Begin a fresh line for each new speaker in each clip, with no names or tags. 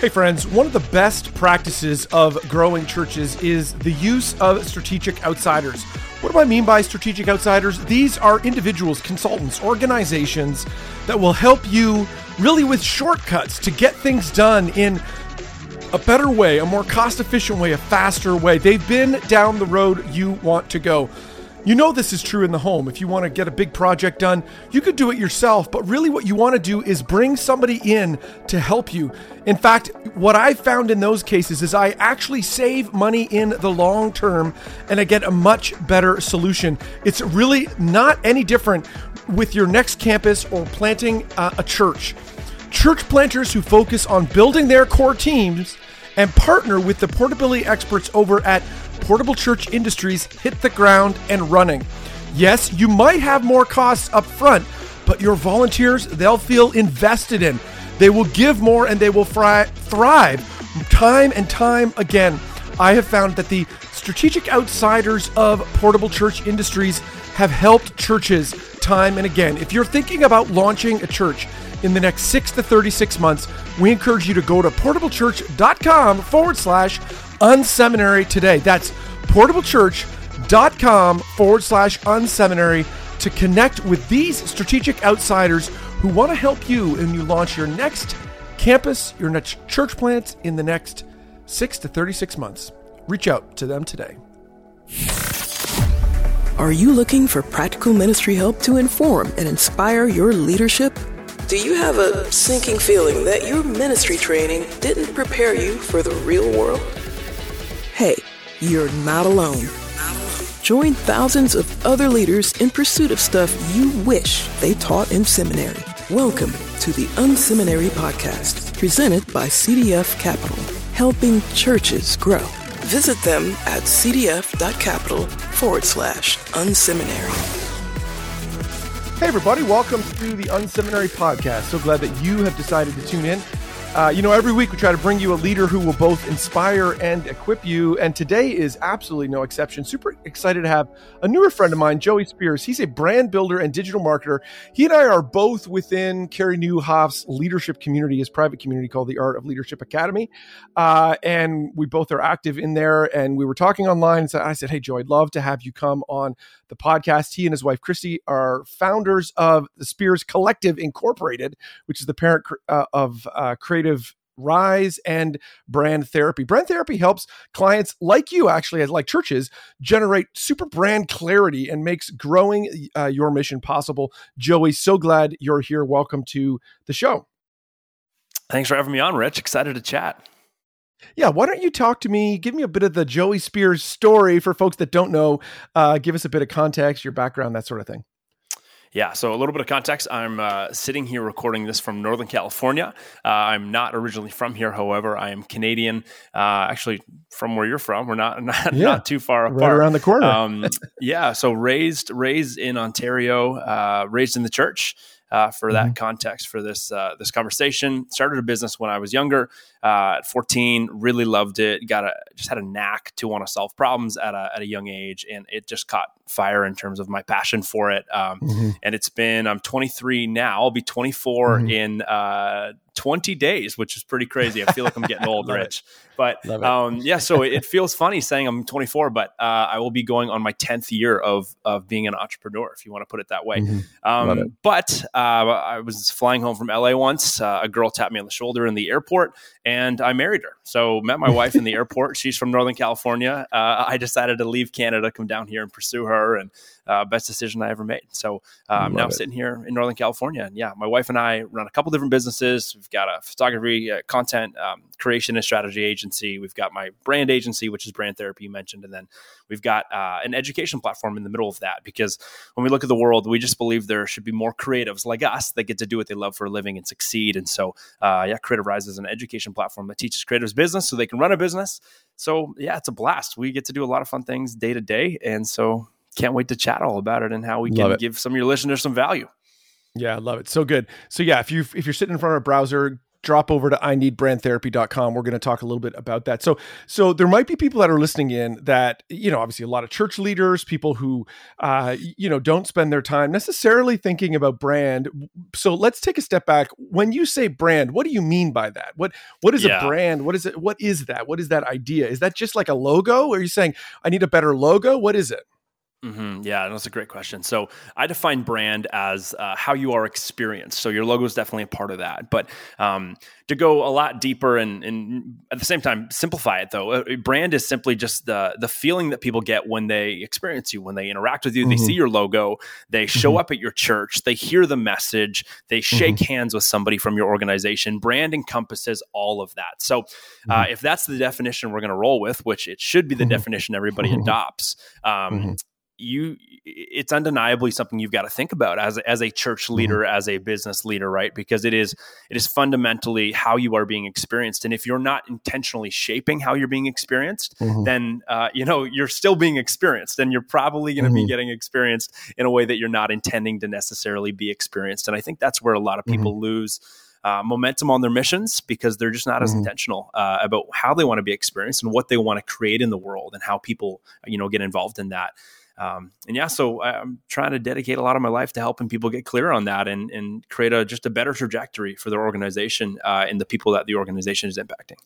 Hey, friends, one of the best practices of growing churches is the use of strategic outsiders. What do I mean by strategic outsiders? These are individuals, consultants, organizations that will help you really with shortcuts to get things done in a better way, a more cost efficient way, a faster way. They've been down the road you want to go. You know this is true in the home. If you want to get a big project done, you could do it yourself, but really what you want to do is bring somebody in to help you. In fact, what I found in those cases is I actually save money in the long term and I get a much better solution. It's really not any different with your next campus or planting uh, a church. Church planters who focus on building their core teams and partner with the portability experts over at Portable Church Industries hit the ground and running. Yes, you might have more costs up front, but your volunteers, they'll feel invested in. They will give more and they will fry, thrive time and time again. I have found that the strategic outsiders of Portable Church Industries have helped churches time and again. If you're thinking about launching a church, in the next 6 to 36 months, we encourage you to go to portablechurch.com forward slash unseminary today. That's portablechurch.com forward slash unseminary to connect with these strategic outsiders who want to help you when you launch your next campus, your next church plant in the next 6 to 36 months. Reach out to them today.
Are you looking for practical ministry help to inform and inspire your leadership? Do you have a sinking feeling that your ministry training didn't prepare you for the real world? Hey, you're not alone. Join thousands of other leaders in pursuit of stuff you wish they taught in seminary. Welcome to the Unseminary Podcast, presented by CDF Capital, helping churches grow. Visit them at cdf.capital forward slash unseminary.
Hey, everybody, welcome to the Unseminary Podcast. So glad that you have decided to tune in. Uh, you know, every week we try to bring you a leader who will both inspire and equip you. And today is absolutely no exception. Super excited to have a newer friend of mine, Joey Speers. He's a brand builder and digital marketer. He and I are both within Carey Nieuwhof's leadership community, his private community called the Art of Leadership Academy. Uh, and we both are active in there. And we were talking online. And so I said, Hey, Joey, I'd love to have you come on the podcast. He and his wife, Christy, are founders of the Speers Collective Incorporated, which is the parent uh, of uh, Creativ Rise and brand therapy. Brand therapy helps clients like you, actually, like churches, generate super brand clarity and makes growing uh, your mission possible. Joey, so glad you're here. Welcome to the show.
Thanks for having me on, Rich. Excited to chat.
Yeah, why don't you talk to me? Give me a bit of the Joey Speers story for folks that don't know. Uh, give us a bit of context, your background, that sort of thing.
Yeah, so a little bit of context. I'm uh, sitting here recording this from Northern California. Uh, I'm not originally from here, however. I am Canadian, uh, actually from where you're from. We're not not, yeah, not too far apart,
right around the corner. Um,
yeah, so raised raised in Ontario, uh, raised in the church uh, for that mm-hmm. context for this uh, this conversation. Started a business when I was younger, uh, at 14. Really loved it. Got a just had a knack to want to solve problems at a at a young age, and it just caught fire in terms of my passion for it. Um, mm-hmm. And it's been I'm 23 now. I'll be 24 mm-hmm. in uh, 20 days, which is pretty crazy. I feel like I'm getting old, Rich. But um, yeah, so it feels funny saying I'm 24, but uh, I will be going on my 10th year of of being an entrepreneur, if you want to put it that way. Mm-hmm. Um, but uh, I was flying home from LA once. Uh, a girl tapped me on the shoulder in the airport, and I married her. So met my wife in the airport. She's from Northern California. Uh, I decided to leave Canada, come down here and pursue her, and uh, best decision I ever made. So I'm now sitting here in Northern California, and yeah, my wife and I run a couple different businesses. We've got a photography, uh, content um, creation and strategy agency. We've got my brand agency, which is brand therapy you mentioned, and then we've got uh, an education platform in the middle of that. Because when we look at the world, we just believe there should be more creatives like us that get to do what they love for a living and succeed. And so, uh, yeah, Creativ Rise is an education platform that teaches creatives business so they can run a business. So yeah, it's a blast. We get to do a lot of fun things day to day, and so can't wait to chat all about it and how we can give some of your listeners some value.
Yeah, I love it. So good. So yeah, if you if you're sitting in front of a browser, drop over to I ineedbrandtherapy.com we're going to talk a little bit about that. So so there might be people that are listening in that you know obviously a lot of church leaders people who uh, you know don't spend their time necessarily thinking about brand. So let's take a step back. When you say brand what do you mean by that? What what is yeah. a brand? What is it what is that? What is that idea? Is that just like a logo? Or are you saying i need a better logo what is it
Mm-hmm. Yeah, that's a great question. So I define brand as uh, how you are experienced. So your logo is definitely a part of that. But um, to go a lot deeper and, and, at the same time simplify it, though, brand is simply just the the feeling that people get when they experience you, when they interact with you. Mm-hmm. They see your logo, they show mm-hmm. up at your church, they hear the message, they shake mm-hmm. hands with somebody from your organization. Brand encompasses all of that. So uh, mm-hmm. if that's the definition we're going to roll with, which it should be the mm-hmm. definition everybody adopts. Um, you it's undeniably something you've got to think about as as a church mm-hmm. leader mm-hmm. as a business leader right because it is it is fundamentally how you are being experienced and if you're not intentionally shaping how you're being experienced mm-hmm. then uh, you know you're still being experienced and you're probably going to mm-hmm. be getting experienced in a way that you're not intending to necessarily be experienced and i think that's where a lot of people mm-hmm. lose uh, momentum on their missions because they're just not as mm-hmm. intentional uh, about how they want to be experienced and what they want to create in the world and how people you know get involved in that um, and yeah, so I'm trying to dedicate a lot of my life to helping people get clear on that and, and create a just a better trajectory for their organization uh, and the people that the organization is impacting.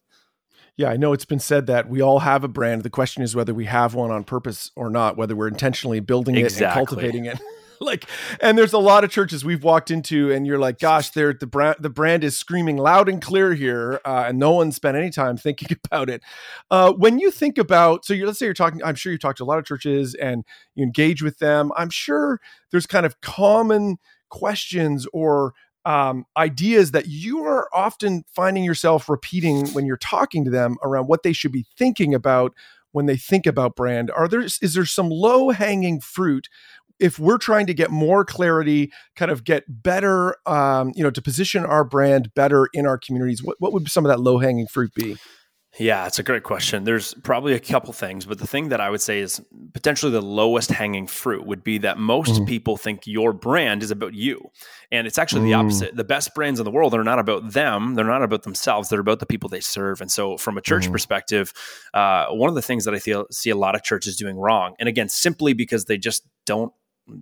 Yeah, I know it's been said that we all have a brand. The question is whether we have one on purpose or not, whether we're intentionally building it exactly. and cultivating it. like and there's a lot of churches we've walked into and you're like gosh they're the brand the brand is screaming loud and clear here uh, and no one spent any time thinking about it. Uh, when you think about so let's say you're talking i'm sure you talk to a lot of churches and you engage with them. I'm sure there's kind of common questions or um, ideas that you are often finding yourself repeating when you're talking to them around what they should be thinking about when they think about brand. Are there is there some low hanging fruit if we're trying to get more clarity, kind of get better, um, you know, to position our brand better in our communities, what, what would some of that low hanging fruit be?
Yeah, it's a great question. There's probably a couple things, but the thing that I would say is potentially the lowest hanging fruit would be that most mm. people think your brand is about you. And it's actually mm. the opposite. The best brands in the world are not about them, they're not about themselves, they're about the people they serve. And so, from a church mm. perspective, uh, one of the things that I feel, see a lot of churches doing wrong, and again, simply because they just don't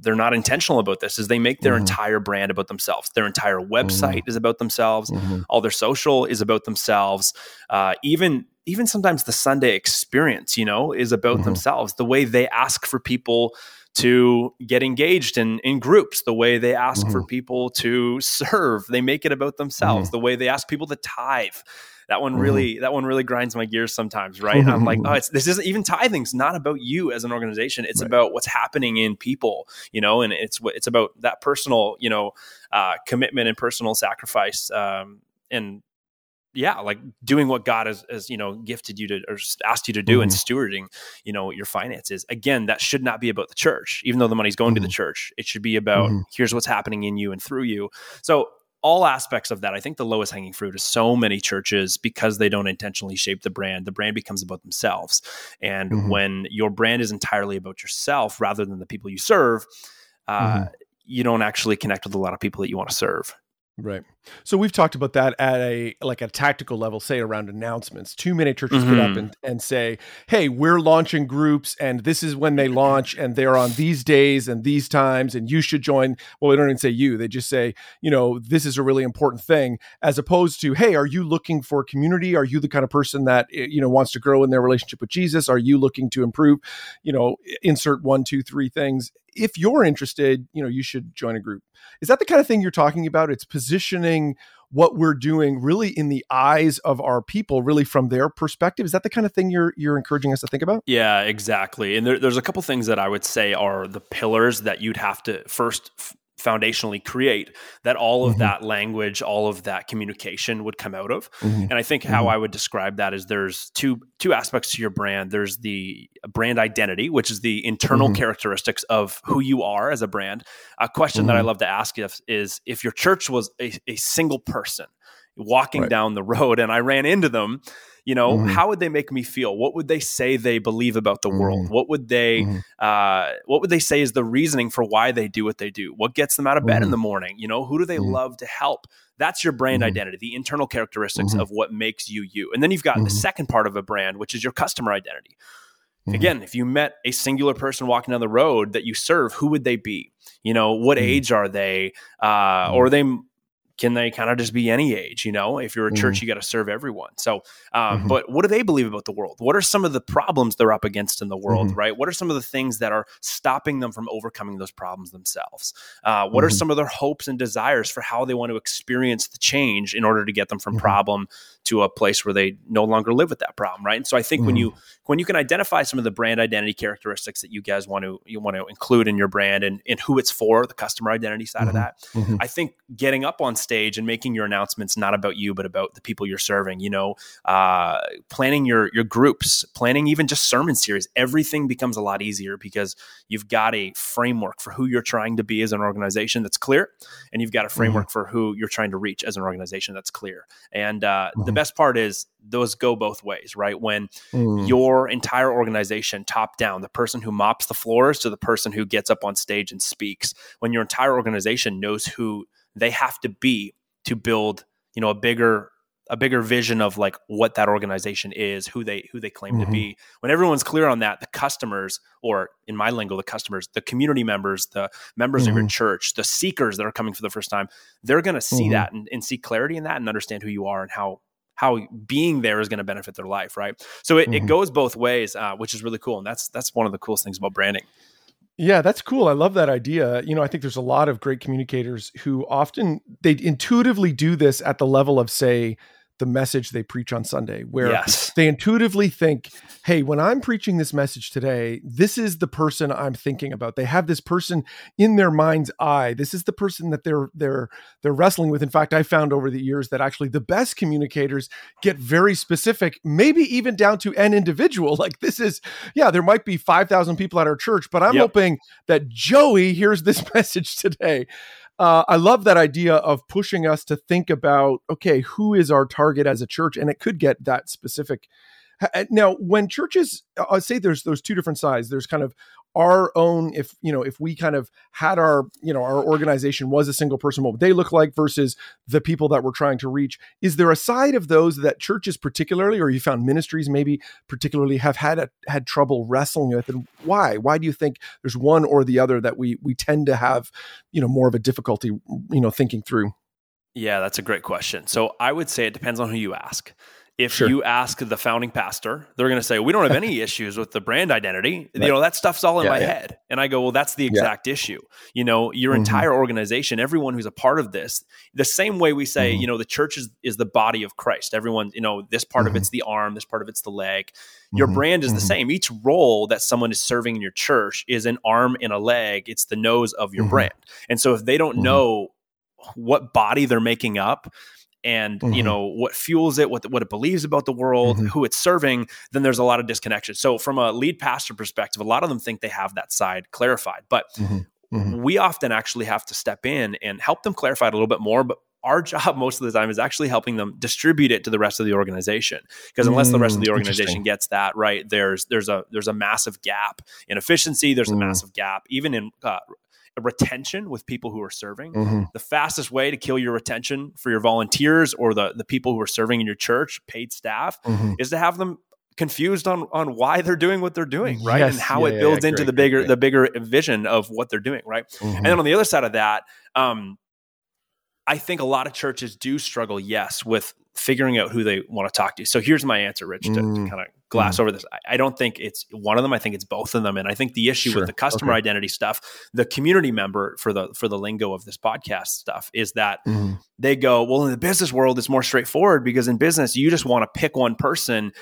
they're not intentional about this is they make their mm-hmm. entire brand about themselves their entire website mm-hmm. is about themselves mm-hmm. all their social is about themselves uh, even even sometimes the sunday experience you know is about mm-hmm. themselves the way they ask for people to get engaged in in groups the way they ask for mm-hmm. people to serve they make it about themselves mm-hmm. the way they ask people to tithe that one mm-hmm. really mm-hmm. that one really grinds my gears sometimes right i'm like oh it's this isn't even tithing's not about you as an organization it's right. about what's happening in people you know and it's it's about that personal you know uh, commitment and personal sacrifice um, and yeah, like doing what God has, has, you know, gifted you to or asked you to do mm-hmm. and stewarding, you know, your finances. Again, that should not be about the church, even though the money's going mm-hmm. to the mm-hmm. church. It should be about mm-hmm. here's what's happening in you and through you. So all aspects of that. I think the lowest hanging fruit is so many churches because they don't intentionally shape the brand. The brand becomes about themselves. And mm-hmm. when your brand is entirely about yourself rather than the people you serve, uh, mm-hmm. you don't actually connect with a lot of people that you want to serve.
Right. So we've talked about that at a like a tactical level, say around announcements. Too many churches mm-hmm. get up and, and say, Hey, we're launching groups and this is when they launch and they're on these days and these times and you should join. Well, they don't even say you, they just say, you know, this is a really important thing, as opposed to, hey, are you looking for community? Are you the kind of person that eh, you know wants to grow in their relationship with Jesus? Are you looking to improve? You know, insert one, two, three things if you're interested, you know, you should join a group. Is that the kind of thing you're talking about? It's positioning what we're doing really in the eyes of our people, really from their perspective. Is that the kind of thing you're you're encouraging us to think about?
Yeah, exactly. And there, there's a couple things that I would say are the pillars that you'd have to first foundationally create that all of mm-hmm. that language all of that communication would come out of mm-hmm. and i think how mm-hmm. i would describe that is there's two two aspects to your brand there's the brand identity which is the internal mm-hmm. characteristics of who you are as a brand a question that i mm-hmm. love to ask is, is if your church was a, a single person walking right. down the road and i ran into them you know mm-hmm. how would they make me feel what would they say they believe about the mm-hmm. world what would they mm-hmm. uh, what would they say is the reasoning for why they do what they do what gets them out of bed in mm-hmm. the morning you know who do they mm-hmm. love to help That's your brand mm-hmm. identity, the internal characteristics of what makes you you. And then you've got the second part of a brand, which is your customer identity. Again, if you met a singular person walking down the road that you serve, who would they be? You know, what age are they? Uh, or are they can they kind of just be any age you know if you're a church mm-hmm. you got to serve everyone so um, mm-hmm. but what do they believe about the world what are some of the problems they're up against in the world mm-hmm. right what are some of the things that are stopping them from overcoming those problems themselves uh, what are mm-hmm. some of their hopes and desires for how they want to experience the change in order to get them from mm-hmm. problem to a place where they no longer live with that problem right and so i think when you mm-hmm. when you can identify some of the brand identity characteristics that you guys want to you want to include in your brand and, and who it's for the customer identity side of that i think getting up on stage and making your announcements not about you but about the people you're serving you know uh, planning your your groups planning even just sermon series everything becomes a lot easier because you've got a framework for who you're trying to be as an organization that's clear and you've got a mm-hmm. framework mm-hmm. for who you're trying to reach as an organization that's clear and uh, mm-hmm. the best part is those go both ways right when mm. your entire organization top down the person who mops the floors to the person who gets up on stage and speaks when your entire organization knows who they have to be to build you know a bigger a bigger vision of like what that organization is, who they who they claim mm-hmm. to be. When everyone's clear on that, the customers, or in my lingo, the customers, the community members, the members mm-hmm. of your mm-hmm. church, the seekers that are coming for the first time, they're going to see mm-hmm. that and, and, see clarity in that and understand who you are and how how being there is going to benefit their life, right? So it, it mm-hmm. goes both ways, uh, which is really cool, and that's that's one of the coolest things about branding.
Yeah, that's cool. I love that idea. You know, I think there's a lot of great communicators who often they intuitively do this at the level of say the message they preach on Sunday, where yes. they intuitively think, hey, when I'm preaching this message today, this is the person I'm thinking about. They have this person in their mind's eye. This is the person that they're they're they're wrestling with. In fact, I found over the years that actually the best communicators get very specific, maybe even down to an individual. Like this is, yeah, there might be 5,000 people at our church, but I'm yep. hoping that Joey hears this message today uh, I love that idea of pushing us to think about okay, who is our target as a church, and it could get that specific. Uh, now, when churches, I say there's those two different sides. There's kind of our own if you know if we kind of had our you know our organization was a single person what would they look like versus the people that we're trying to reach? Is there a side of those that churches particularly or you found ministries maybe particularly have had a, had trouble wrestling with and why? Why do you think there's one or the other that we we tend to have you know more of a difficulty you know thinking through?
Yeah that's a great question. So i would say it depends on who you ask if sure. you ask the founding pastor, they're going to say, "We don't have any issues with the brand identity. Right. You know, that stuff's all in yeah, my yeah. head." And I go, "Well, that's the exact yeah. issue. You know, your mm-hmm. entire organization, everyone who's a part of this, the same way we say, mm-hmm. you know, the church is is the body of Christ. Everyone, you know, this part mm-hmm. of it's the arm, this part of it's the leg. Your mm-hmm. brand is the mm-hmm. same. Each role that someone is serving in your church is an arm and a leg. It's the nose of your mm-hmm. brand. And so if they don't know what body they're making up and mm-hmm. you know what fuels it what what it believes about the world mm-hmm. who it's serving then there's a lot of disconnection so from a lead pastor perspective a lot of them think they have that side clarified but mm-hmm. mm-hmm. we often actually have to step in and help them clarify it a little bit more but our job most of the time is actually helping them distribute it to the rest of the organization because unless the rest of the mm, organization gets that right there's there's a there's a massive gap in efficiency there's a mm. massive gap even in uh, retention with people who are serving. Mm-hmm. The fastest way to kill your retention for your volunteers or the, the people who are serving in your church, paid staff, mm-hmm. is to have them confused on on why they're doing what they're doing, right? Yes, and how yeah, it builds yeah, into great, the bigger great. the bigger vision of what they're doing, right? Mm-hmm. And then on the other side of that, um, I think a lot of churches do struggle, yes, with figuring out who they want to talk to. So here's my answer, Rich, to, mm. to kind of glass mm. over this. I, I, don't think it's one of them. I think it's both of them. And I think the issue sure. with the customer okay. identity stuff, the community member for the for the lingo of this podcast stuff is that mm. they go, well, in the business world, it's more straightforward because in business, you just want to pick one person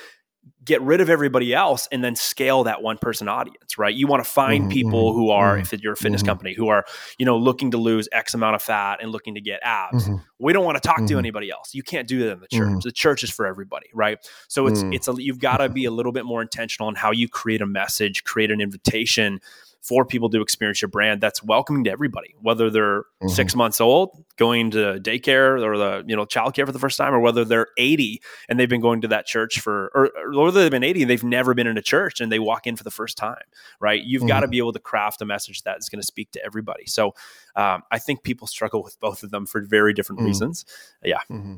get rid of everybody else and then scale that one person audience, right? You want to find mm-hmm, people mm-hmm, who are, mm-hmm, if you're a fitness mm-hmm. company, who are, you know, looking to lose X amount of fat and looking to get abs. Mm-hmm. We don't want to talk to mm-hmm. anybody else. You can't do that in the church. The church is for everybody, right? So it's it's a, you've got to be a little bit more intentional on how you create a message, create an invitation for people to experience your brand that's welcoming to everybody, whether they're mm-hmm. six months old, going to daycare or the you know childcare for the first time, or whether they're 80 and they've been going to that church for, or, or whether they've been 80 and they've never been in a church and they walk in for the first time, right? You've mm-hmm. got to be able to craft a message that is going to speak to everybody. So um, I think people struggle with both of them for very different mm-hmm. reasons. Yeah.
Mm-hmm.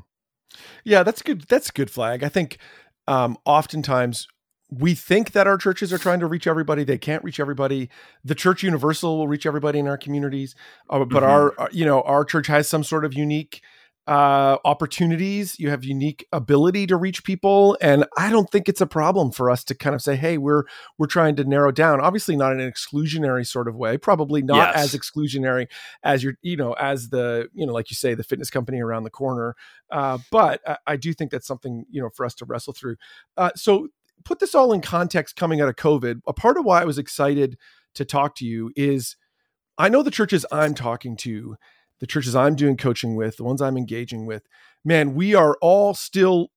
Yeah, that's good. That's a good flag. I think um, oftentimes we think that our churches are trying to reach everybody. They can't reach everybody. The church universal will reach everybody in our communities, uh, but mm-hmm. our, uh, you know, our church has some sort of unique uh, opportunities. You have unique ability to reach people, and I don't think it's a problem for us to kind of say, "Hey, we're we're trying to narrow down." Obviously, not in an exclusionary sort of way. Probably not yes. as exclusionary as your, you know, as the, you know, like you say, the fitness company around the corner. Uh, but I, I, do think that's something you know for us to wrestle through. Uh, so put this all in context coming out of COVID, a part of why I was excited to talk to you is I know the churches I'm talking to, the churches I'm doing coaching with, the ones I'm engaging with, man, we are all still,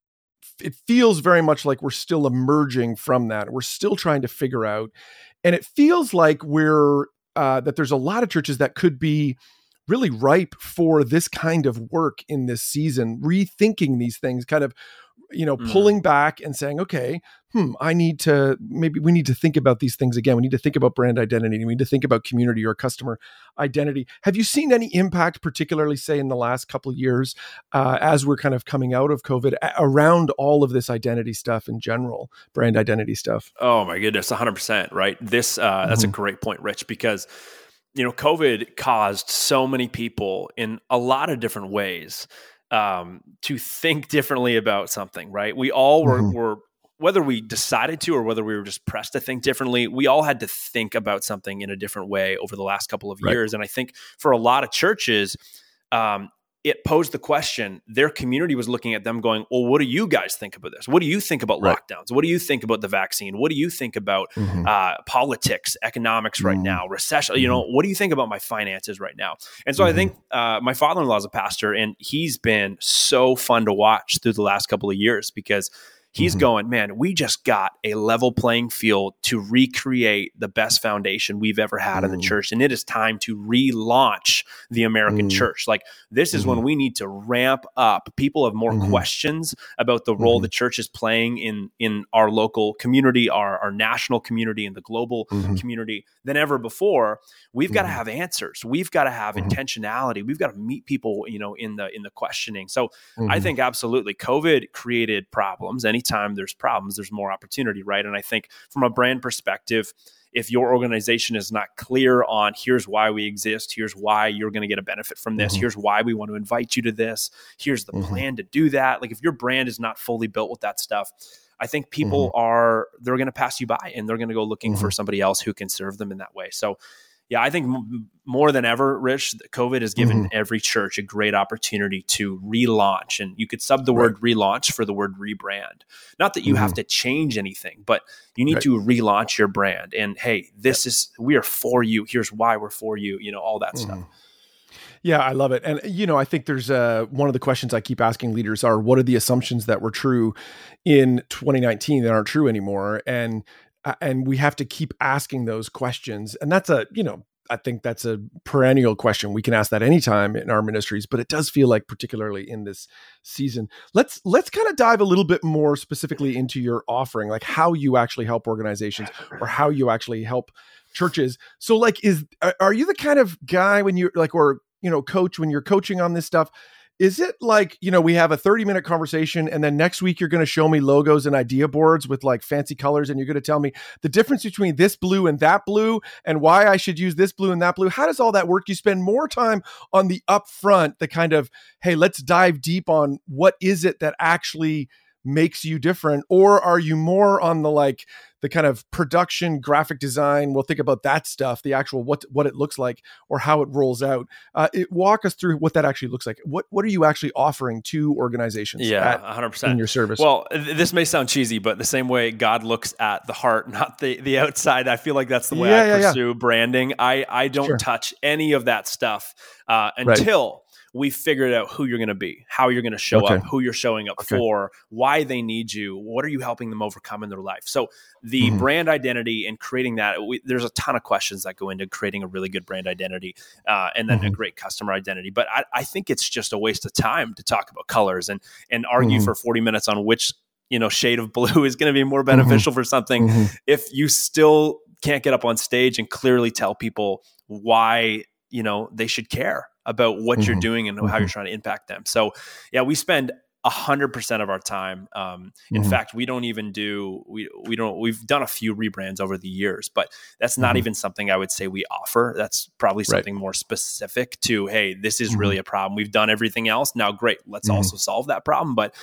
it feels very much like we're still emerging from that. We're still trying to figure out. And it feels like we're, uh, that there's a lot of churches that could be really ripe for this kind of work in this season, rethinking these things, kind of you know, mm. pulling back and saying, okay, hmm, I need to maybe we need to think about these things again. We need to think about brand identity. We need to think about community or customer identity. Have you seen any impact, particularly say in the last couple of years, uh, as we're kind of coming out of COVID, around all of this identity stuff in general, brand identity stuff?
Oh my goodness, hundred percent, right? This uh, that's mm-hmm. a great point, Rich, because you know, COVID caused so many people in a lot of different ways um, to think differently about something, right? We all were, mm-hmm. were, whether we decided to or whether we were just pressed to think differently, we all had to think about something in a different way over the last couple of years. And I think for a lot of churches, um, it posed the question their community was looking at them going well what do you guys think about this what do you think about right. lockdowns what do you think about the vaccine what do you think about mm-hmm. uh, politics economics right mm-hmm. now recession mm-hmm. you know what do you think about my finances right now and so i think mm-hmm. uh, my father-in-law is a pastor and he's been so fun to watch through the last couple of years because He's mm-hmm. going, man, we just got a level playing field to recreate the best foundation we've ever had mm. in the mm. church. And it is time to relaunch the American mm. church. Like, this is mm-hmm. when we need to ramp up. People have more mm-hmm. questions about the role mm-hmm. the church is playing in, in our local community, our, our national community, and the global mm-hmm. community than ever before. We've got to mm-hmm. have answers. We've got to have intentionality. We've got to meet people, you know, in the in the questioning. So I think absolutely COVID created problems. Any anytime there's problems, there's more opportunity, right? And I think from a brand perspective, if your organization is not clear on here's why we exist, here's why you're going to get a benefit from this, mm-hmm. here's why we want to invite you to this, here's the mm-hmm. plan to do that. Like if your brand is not fully built with that stuff, I think people mm-hmm. are they're going to pass you by and they're going to go looking for mm-hmm. somebody else who can serve them in that way. So yeah, I think m- more than ever, Rich, COVID has given mm-hmm. every church a great opportunity to relaunch. And you could sub the right. word relaunch for the word rebrand. Not that you mm-hmm. have to change anything, but you need right. to relaunch your brand. And hey, this is, we are for you. Here's why we're for you, you know, all that mm-hmm. stuff.
Yeah, I love it. And, you know, I think there's uh, one of the questions I keep asking leaders are what are the assumptions that were true in 2019 that aren't true anymore? And and we have to keep asking those questions. And that's a you know i think that's a perennial question. We can ask that anytime in our ministries but it does feel like particularly in this season. Let's let's kind of dive a little bit more specifically into your offering like how you actually help organizations or how you actually help churches. So like is are you the kind of guy when you're like or you know coach when you're coaching on this stuff is it like you know we have a 30 minute conversation and then next week you're going to show me logos and idea boards with like fancy colors and you're going to tell me the difference between this blue and that blue and why i should use this blue and that blue? How does all that work? You spend more time on the upfront the kind of hey let's dive deep on what is it that actually makes you different or are you more on the like the kind of production graphic design we'll think about that stuff the actual what what it looks like or how it rolls out. Uh, it, walk us through what that actually looks like. What what are you actually offering to organizations
yeah 100%
in your service?
Well this may sound cheesy but the same way god looks at the heart not the the outside i feel like that's the way yeah, i yeah, pursue yeah. branding. I i don't sure. touch any of that stuff uh, until right we figured out who you're going to be, how you're going to show okay. up, who you're showing up okay. for, why they need you, what are you helping them overcome in their life. So the mm-hmm. brand identity and creating that, we, there's a ton of questions that go into creating a really good brand identity uh, and then mm-hmm. a great customer identity. But I, I, think it's just a waste of time to talk about colors and and argue mm-hmm. for 40 minutes on which you know shade of blue is going to be more mm-hmm. beneficial for something mm-hmm. if you still can't get up on stage and clearly tell people why you know they should care about what mm-hmm. you're doing and mm-hmm. how you're mm-hmm. trying to impact them. So yeah, we spend a hundred percent of our time. Um, in mm-hmm. fact, we don't even do we we don't we've done a few rebrands over the years, but that's not mm-hmm. even something I would say we offer. That's probably something right. more specific to hey, this is really mm-hmm. a problem. We've done everything else. Now, great, let's mm-hmm. also solve that problem. But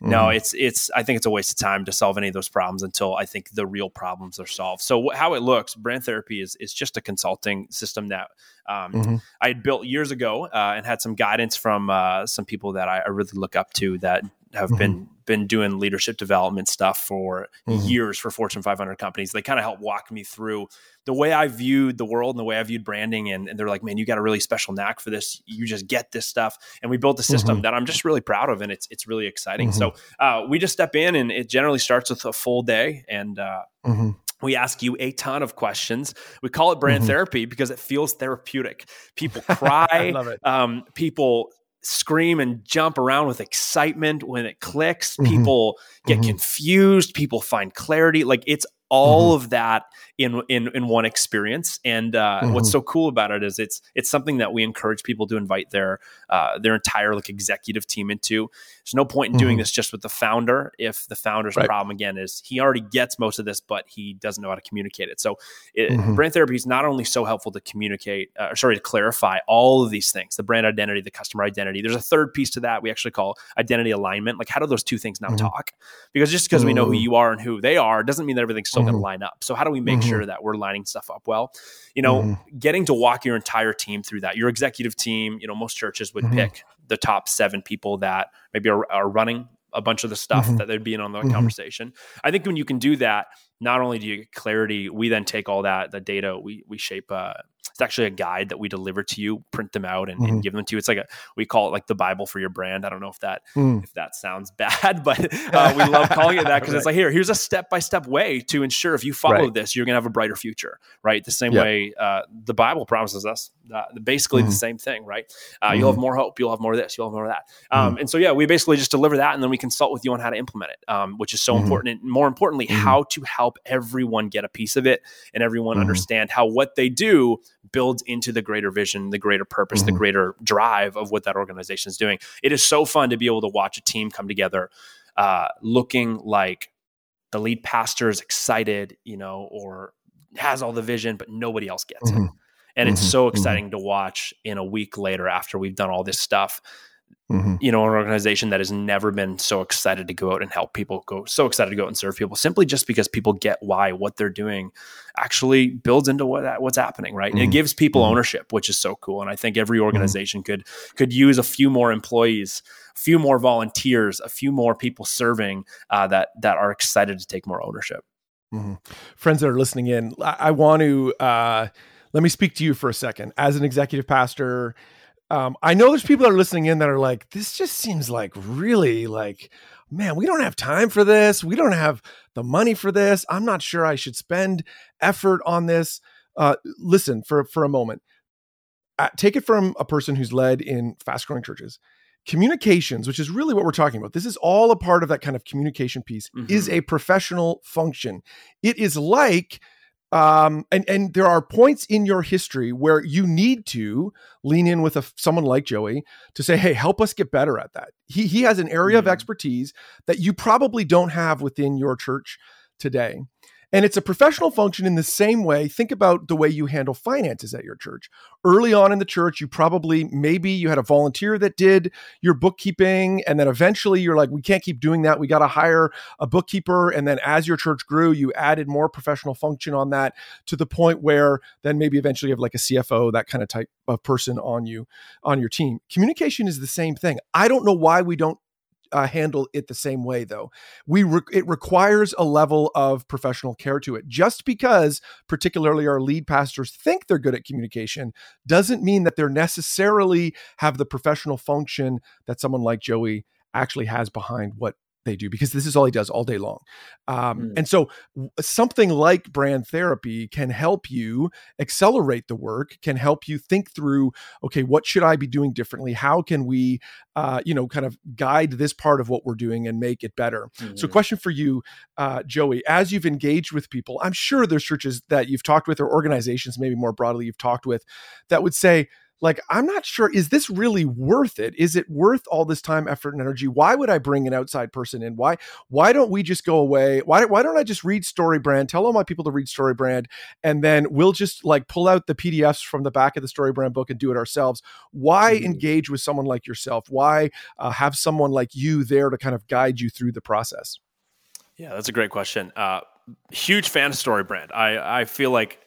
Mm-hmm. No, it's it's. I think it's a waste of time to solve any of those problems until I think the real problems are solved. So how it looks, brand therapy is is just a consulting system that um, mm-hmm. I had built years ago uh, and had some guidance from uh, some people that I, I, really look up to that have mm-hmm. been been doing leadership development stuff for mm-hmm. years for Fortune 500 companies. They kind of helped walk me through the way I viewed the world and the way I viewed branding. And, and they're like, man, you got a really special knack for this. You just get this stuff. And we built a system mm-hmm. that I'm just really proud of. And it's, it's really exciting. Mm-hmm. So uh, we just step in and it generally starts with a full day. And uh, mm-hmm. we ask you a ton of questions. We call it brand mm-hmm. therapy because it feels therapeutic. People cry. um, people scream and jump around with excitement when it clicks. Mm-hmm. People get mm-hmm. confused. People find clarity. Like it's all mm-hmm. of that in in in one experience. And uh, mm-hmm. what's so cool about it is it's it's something that we encourage people to invite their uh, their entire like executive team into. There's no point in mm-hmm. doing this just with the founder if the founder's right. problem again is he already gets most of this, but he doesn't know how to communicate it. So it, mm-hmm. brand therapy is not only so helpful to communicate, uh, sorry to clarify all of these things: the brand identity, the customer identity. There's a third piece to that we actually call identity alignment. Like how do those two things now mm-hmm. talk? Because just because we know who you are and who they are doesn't mean that everything's still going to mm-hmm. line up. So how do we make mm-hmm. Sure that we're lining stuff up well? You know, mm-hmm. getting to walk your entire team through that. Your executive team, you know, most churches would mm-hmm. pick the top seven people that maybe are, are running a bunch of the stuff mm-hmm. that they'd be in on the mm-hmm. conversation. I think when you can do that, not only do you get clarity, we then take all that the data, we we shape uh, it's actually a guide that we deliver to you, print them out, and, mm-hmm. and, give them to you. It's like a we call it like the Bible for your brand. I don't know if that mm. if that sounds bad, but uh, we love calling it that because right. it's like here, here's a step by step way to ensure if you follow right. this, you're gonna have a brighter future, right? The same yep. way uh, the Bible promises us, uh, basically mm-hmm. the same thing, right? Mm-hmm. You'll have mm-hmm. more hope, you'll have more of this, you'll have more of that, um, mm-hmm. and so yeah, we basically just deliver that, and then we consult with you on how to implement it, um, which is so mm-hmm. important, and more importantly, how to help everyone get a piece of it and everyone understand how what they do builds into the greater vision, the greater purpose, mm-hmm. the greater drive of what that organization is doing. It is so fun to be able to watch a team come together uh, looking like the lead pastor is excited, you know, or has all the vision, but nobody else gets mm-hmm. it. And it's mm-hmm. so mm-hmm. exciting to watch in a week later after we've done all this stuff Mm-hmm. You know, an organization that has never been so excited to go out and help people, go so excited to go out and serve people, simply just because people get why what they're doing actually builds into what what's happening, right? Mm-hmm. It gives people mm-hmm. ownership, which is so cool. And I think every mm-hmm. organization could could use a few more employees, a few more volunteers, a few more people serving uh, that that are excited to take more ownership.
Mm-hmm. Friends that are listening in, I, I want to uh, let me speak to you for a second as an executive pastor um, I know there's people that are listening in that are like, this just seems like really like, man, we don't have time for this. We don't have the money for this. I'm not sure I should spend effort on this. Uh, listen for for a moment. Uh, take it from a person who's led in fast growing churches. Communications, which is really what we're talking about, this is all a part of that kind of communication piece, mm-hmm. is a professional function. It is like um, and and there are points in your history where you need to lean in with a, someone like Joey to say, "Hey, help us get better at that." He he has an area mm-hmm. of expertise that you probably don't have within your church today. And it's a professional function in the same way. Think about the way you handle finances at your church. Early on in the church, you probably, maybe you had a volunteer that did your bookkeeping. And then eventually you're like, we can't keep doing that. We got to hire a bookkeeper. And then as your church grew, you added more professional function on that to the point where then maybe eventually you have like a CFO, that kind of type of person on you, on your team. Communication is the same thing. I don't know why we don't uh, handle it the same way though. We re- it requires a level of professional care to it. Just because particularly our lead pastors think they're good at communication doesn't mean that they're necessarily have the professional function that someone like joey actually has behind what they do because this is all he does all day long. Um, mm. And so, something like brand therapy can help you accelerate the work, can help you think through, okay, what should I be doing differently? How can we, uh, you know, kind of guide this part of what we're doing and make it better? Mm. So, hmm. question for you, uh, Joey, as you've engaged with people, I'm sure there's churches that you've talked with or organizations, maybe more broadly, you've talked with that would say, like i'm not sure is this really worth it? Is it worth all this time effort and energy? Why would i bring an outside person in? Why why don't we just go away? Why, why don't i just read storybrand tell all my people to read storybrand and then we'll just like pull out the pdfs from the back of the storybrand book and do it ourselves? Why mm-hmm. engage with someone like yourself? Why uh, have someone like you there to kind of guide you through the process?
Yeah that's a great question. Uh, huge fan of storybrand i i feel like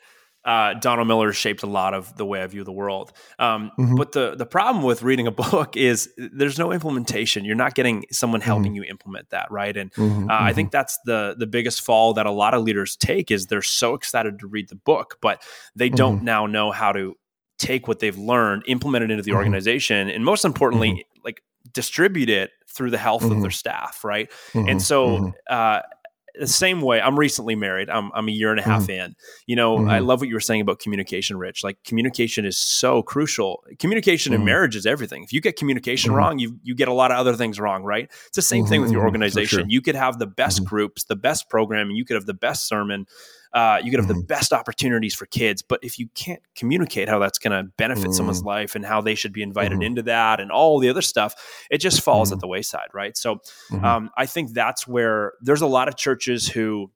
uh, Donald Miller shaped a lot of the way I view the world. Um, mm-hmm. But the the problem with reading a book is there's no implementation. You're not getting someone helping mm-hmm. you implement that, right? And mm-hmm. uh, I think mm-hmm. that's the the biggest fall that a lot of leaders take is they're so excited to read the book, but they don't mm-hmm. now know how to take what they've learned, implement it into the mm-hmm. organization, and most importantly, like distribute it through the health of their staff, right? And so. Uh, the same way i'm recently married i'm, I'm a year and a half mm-hmm. in you know mm-hmm. i love what you were saying about communication rich like communication is so crucial communication mm-hmm. in marriage is everything if you get communication mm-hmm. wrong you you get a lot of other things wrong right it's the same thing with your mm-hmm. organization sure. you could have the best mm-hmm. groups the best programming you could have the best sermon uh, you could have mm-hmm. the best opportunities for kids, but if you can't communicate how that's going to benefit mm-hmm. someone's life and how they should be invited mm-hmm. into that and all the other stuff, it just falls at mm-hmm. the wayside, right? So mm-hmm. um, I think that's where there's a lot of churches who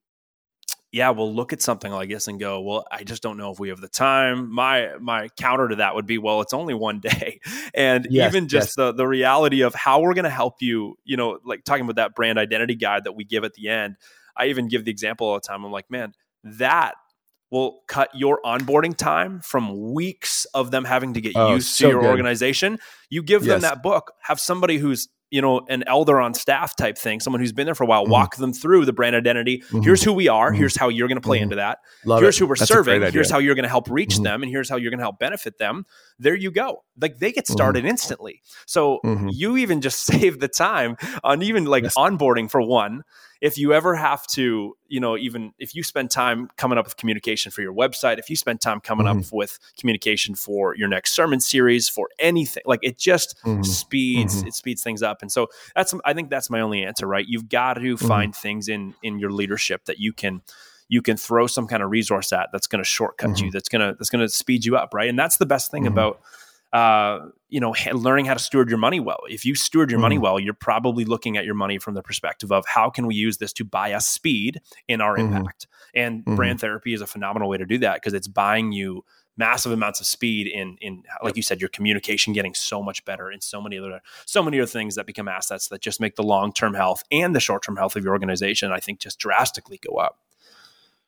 yeah, we'll look at something like this and go, well, I just don't know if we have the time. My my counter to that would be, well, it's only one day. And yes, even just yes. the the reality of how we're going to help you, you know, like talking about that brand identity guide that we give at the end. I even give the example all the time. I'm like, man, that will cut your onboarding time from weeks of them having to get oh, used so to your good. organization. You give yes. them that book, have somebody who's you know an elder on staff type thing someone who's been there for a while mm-hmm. walk them through the brand identity mm-hmm. here's who we are mm-hmm. here's how you're going to play into that Love here's it. who we're That's serving here's how you're going to help reach mm-hmm. them and here's how you're going to help benefit them there you go like they get started mm-hmm. instantly so mm-hmm. you even just save the time on even like yes. onboarding for one if you ever have to, you know, even if you spend time coming up with communication for your website, if you spend time coming mm-hmm. up with communication for your next sermon series, for anything, like it just mm-hmm. speeds mm-hmm. it speeds things up. And so that's I think that's my only answer, right? You've got to mm-hmm. find things in in your leadership that you can you can throw some kind of resource at that's going to shortcut you, mm-hmm. that's going to that's going to speed you up, right? And that's the best thing mm-hmm. about uh, you know, learning how to steward your money well. If you steward your mm. money well, you're probably looking at your money from the perspective of how can we use this to buy us speed in our mm-hmm. impact. And mm-hmm. brand therapy is a phenomenal way to do that because it's buying you massive amounts of speed in in like you said your communication getting so much better and so many other so many other things that become assets that just make the long-term health and the short-term health of your organization I think just drastically go up.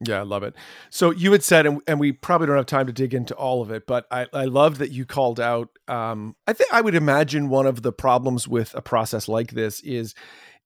Yeah, I love it. So you had said, and, and we probably don't have time to dig into all of it, but I, I love that you called out. Um, I think I would imagine one of the problems with a process like this is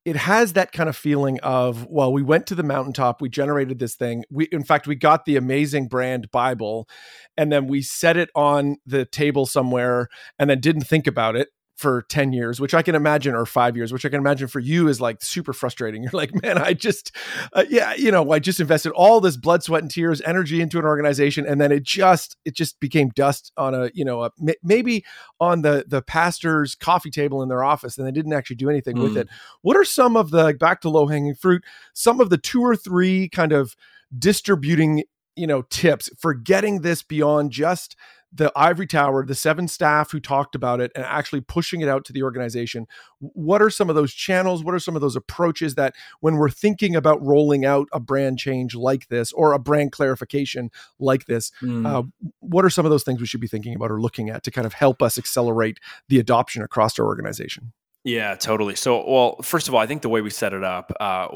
it has that kind of feeling of well we went to the mountaintop we generated this thing we in fact we got the amazing brand bible and then we set it on the table somewhere and then didn't think about it for 10 years which i can imagine or five years which i can imagine for you is like super frustrating you're like man i just uh, yeah you know i just invested all this blood sweat and tears energy into an organization and then it just it just became dust on a you know a, maybe on the the pastor's coffee table in their office and they didn't actually do anything mm. with it what are some of the back to low hanging fruit some of the two or three kind of distributing you know tips for getting this beyond just the ivory tower the seven staff who talked about it and actually pushing it out to the organization. What are some of those channels? What are some of those approaches that when we're thinking about rolling out a brand change like this or a brand clarification like this mm. uh, what are some of those things we should be thinking about or looking at to kind of help us accelerate the adoption across our organization?
Yeah totally. So well first of all i think the way we set it up uh,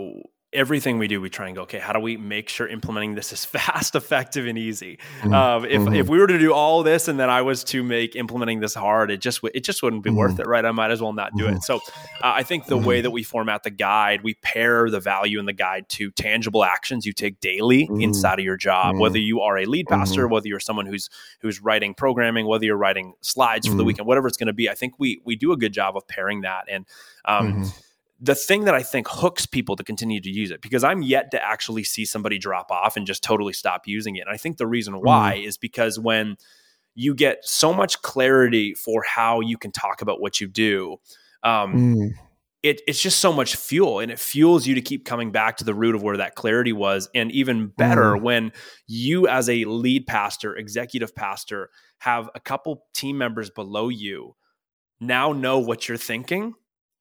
everything we do, we try and go, okay, how do we make sure implementing this is fast, effective, and easy?
Mm-hmm.
Um, if,
Mhm.
if we were to do all this and then I was to make implementing this hard, it just w- it just wouldn't be
Mhm.
worth it, right? I might as well not do it. So uh, I think the way that we format the guide, we pair the value in the guide to tangible actions you take daily
Mhm.
inside of your job. Whether you are a lead pastor, whether you're someone who's who's writing programming, whether you're writing slides for the weekend, whatever it's going to be, I think we we do a good job of pairing that and. Um. The thing that I think hooks people to continue to use it because I'm yet to actually see somebody drop off and just totally stop using it. And I think the reason why is because when you get so much clarity for how you can talk about what you do, um,
Mm.
it, it's just so much fuel and it fuels you to keep coming back to the root of where that clarity was. And even better, when you, as a lead pastor, executive pastor, have a couple team members below you now know what you're thinking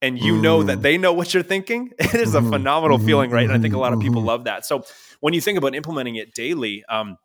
and you know that
Mm.
they know what you're thinking, it is a
Mhm,
phenomenal
mhm,
feeling, right? And I think a lot of people
mhm.
love that. So when you think about implementing it daily, um,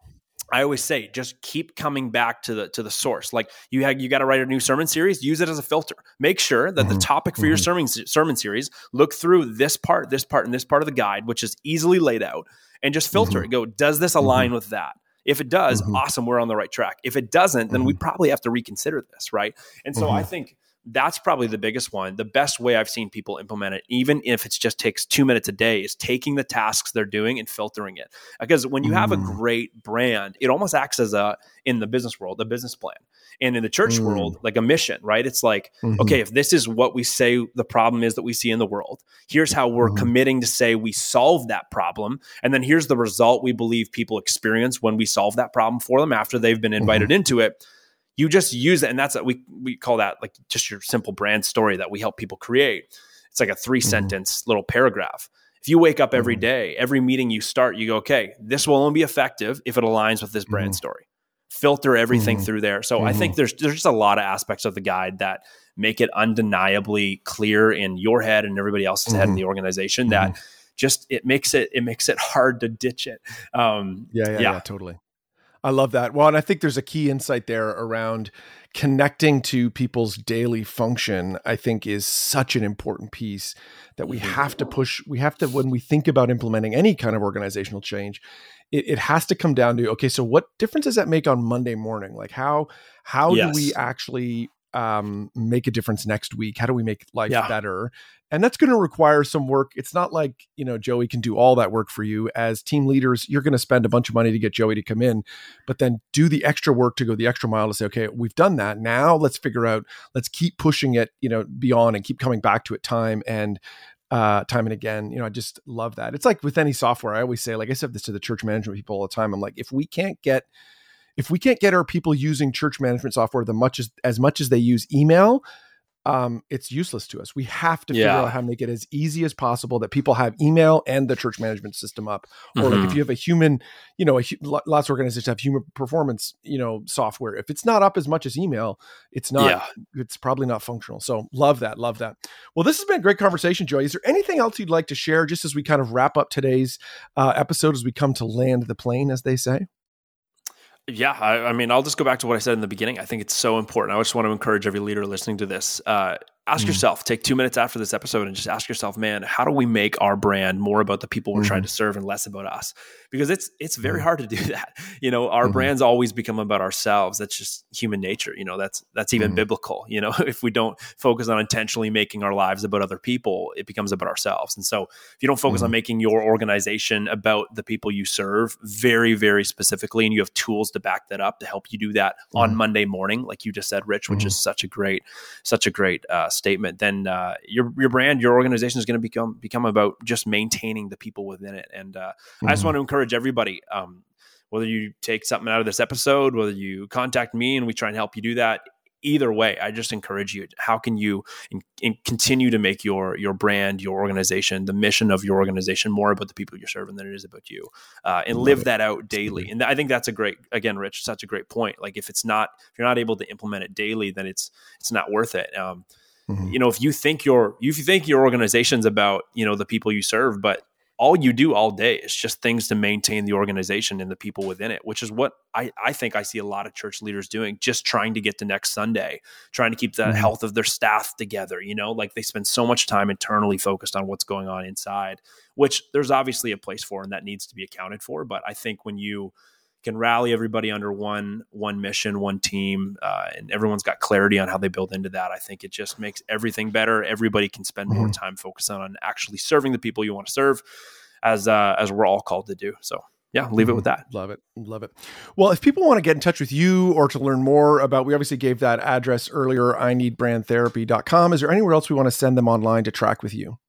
I always say just keep coming back to the to the source. Like you had you got to write a new sermon series, use it as a filter. Make sure that the topic for your sermon sermon series look through this part, this part, and this part of the guide, which is easily laid out, and just filter
Mhm.
it. Go, does this align with that? If it does,
Mhm.
awesome, we're on the right track. If it doesn't, then we
Mm-hmm.
probably have to reconsider this, right? And so I think that's probably the biggest one. The best way I've seen people implement it, even if it just takes two minutes a day, is taking the tasks they're doing and filtering it. Because when you have a
Mm.
great brand, it almost acts as a in the business world, a business plan. And in the church
Mm.
world, like a mission, right? It's like,
Mhm.
okay, if this is what we say the problem is that we see in the world, here's how we're
Mhm.
committing to say we solve that problem. And then here's the result we believe people experience when we solve that problem for them after they've been invited into it. You just use it. And that's we we call that like just your simple brand story that we help people create. It's like a three sentence little paragraph. If you wake up every
Mhm.
every meeting you start, you go, okay, this will only be effective if it aligns with this brand
Mhm.
story. Filter everything
Mhm.
through there. So I think
Mhm.
there's there's just a lot of aspects of the guide that make it undeniably clear in your head and everybody else's head in the organization that just it makes it it makes it hard to ditch it. Um,
Yeah, yeah, yeah, totally. I love that. Well, and I think there's a key insight there around connecting to people's daily function. I think is such an important piece that we have to push. We have to when we think about implementing any kind of organizational change, it, it has to come down to okay. So, what difference does that make on Monday morning? Like how how do we actually um, make a difference next week? How do we make life
Yeah.
better? And that's going to require some work. It's not like, you know, Joey can do all that work for you. As team leaders, you're going to spend a bunch of money to get Joey to come in, but then do the extra work to go the extra mile to say, okay, we've done that. Now let's figure out, let's keep pushing it, you know, beyond and keep coming back to it time and uh, time and again. You know, I just love that. It's like with any software, I always say, like I said this to the church management people all the time. I'm like, if we can't get if we can't get our people using church management software the much as as much as they use email, um, it's useless to us. We have to figure
Yeah.
out how to make it as easy as possible that people have email and the church management system up. Or like
Mhm.
if you have a human, you know, a, lots of organizations have human performance, you know, software. If it's not up as much as email, it's not.
Yeah.
It's probably not functional. So love that, love that. Well, this has been a great conversation, Joey. Is there anything else you'd like to share, just as we kind of wrap up today's uh, episode, as we come to land the plane, as they say?
Yeah, I, I mean, I'll just go back to what I said in the beginning. I think it's so important. I just want to encourage every leader listening to this. Uh, ask
Mm.
yourself, take two minutes after this episode and just ask yourself, man, how do we make our brand more about the people we're
Mm-hmm.
trying to serve and less about us? Because it's it's very hard to do that. You know, our
Mhm.
brands always become about ourselves. That's just human nature. You know, that's that's even
Mhm.
biblical. You know, if we don't focus on intentionally making our lives about other people, it becomes about ourselves. And so, if you don't focus on making your organization about the people you serve very, very specifically, and you have tools to back that up to help you do that on. Monday morning, like you just said, Rich, which is such a great, such a great uh, statement, then uh, your your brand, your organization is going to become become about just maintaining the people within it. And uh, I just
Mhm.
want to encourage everybody. Um, whether you take something out of this episode, whether you contact me and we try and help you do that, either way, I just encourage you. How can you in, in continue to make your your brand, your organization, the mission of your organization more about the people you're serving than it is about you, uh, and live
it.
that out daily. And I think that's a great, again, Rich, such a great point. Like if it's not, if you're not able to implement it daily, then it's it's not worth it. Um,
Mhm.
you know, if you think your if you think your organization's about you know the people you serve, but all you do all day is just things to maintain the organization and the people within it, which is what I, I think I see a lot of church leaders doing, just trying to get to next Sunday, trying to keep the mm-hmm. health of their staff together. You know, like they spend so much time internally focused on what's going on inside, which there's obviously a place for and that needs to be accounted for. But I think when you can rally everybody under one one mission, one team, uh, and everyone's got clarity on how they build into that. I think it just makes everything better. Everybody can spend more mm-hmm. time focusing on actually serving the people you want to serve, as uh, as we're all called to do. So yeah, leave mm-hmm. it with that.
Love it. Love it. Well, if people want to get in touch with you or to learn more about, we obviously gave that address earlier, I need brand brandtherapy.com. Is there anywhere else we want to send them online to track with you?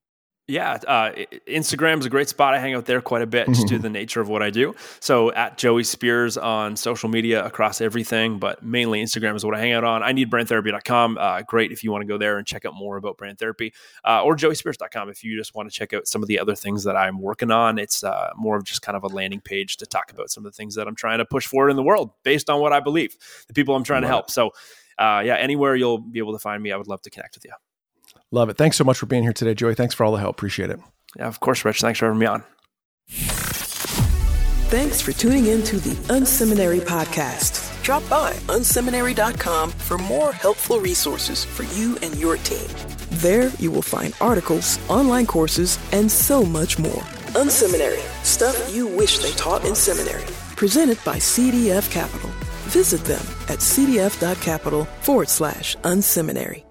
Yeah, uh, Instagram is a great spot. I hang out there quite a bit just due to mm-hmm. the nature of what I do. So at Joey Speers on social media across everything, but mainly Instagram is what I hang out on. I need brandtherapy.com. Uh, great if you want to go there and check out more about brand therapy uh, or joeyspeers.com if you just want to check out some of the other things that I'm working on. It's uh, more of just kind of a landing page to talk about some of the things that I'm trying to push forward in the world based on what I believe, the people I'm trying to help. So uh, yeah, anywhere you'll be able to find me, I would love to connect with you.
Love it. Thanks so much for being here today, Joey. Thanks for all the help. Appreciate it.
Yeah, of course, Rich. Thanks for having me on.
Thanks for tuning in to the Unseminary Podcast. Drop by unseminary.com for more helpful resources for you and your team. There, you will find articles, online courses, and so much more. Unseminary, stuff you wish they taught in seminary. Presented by CDF Capital. Visit them at cdf.capital forward slash unseminary.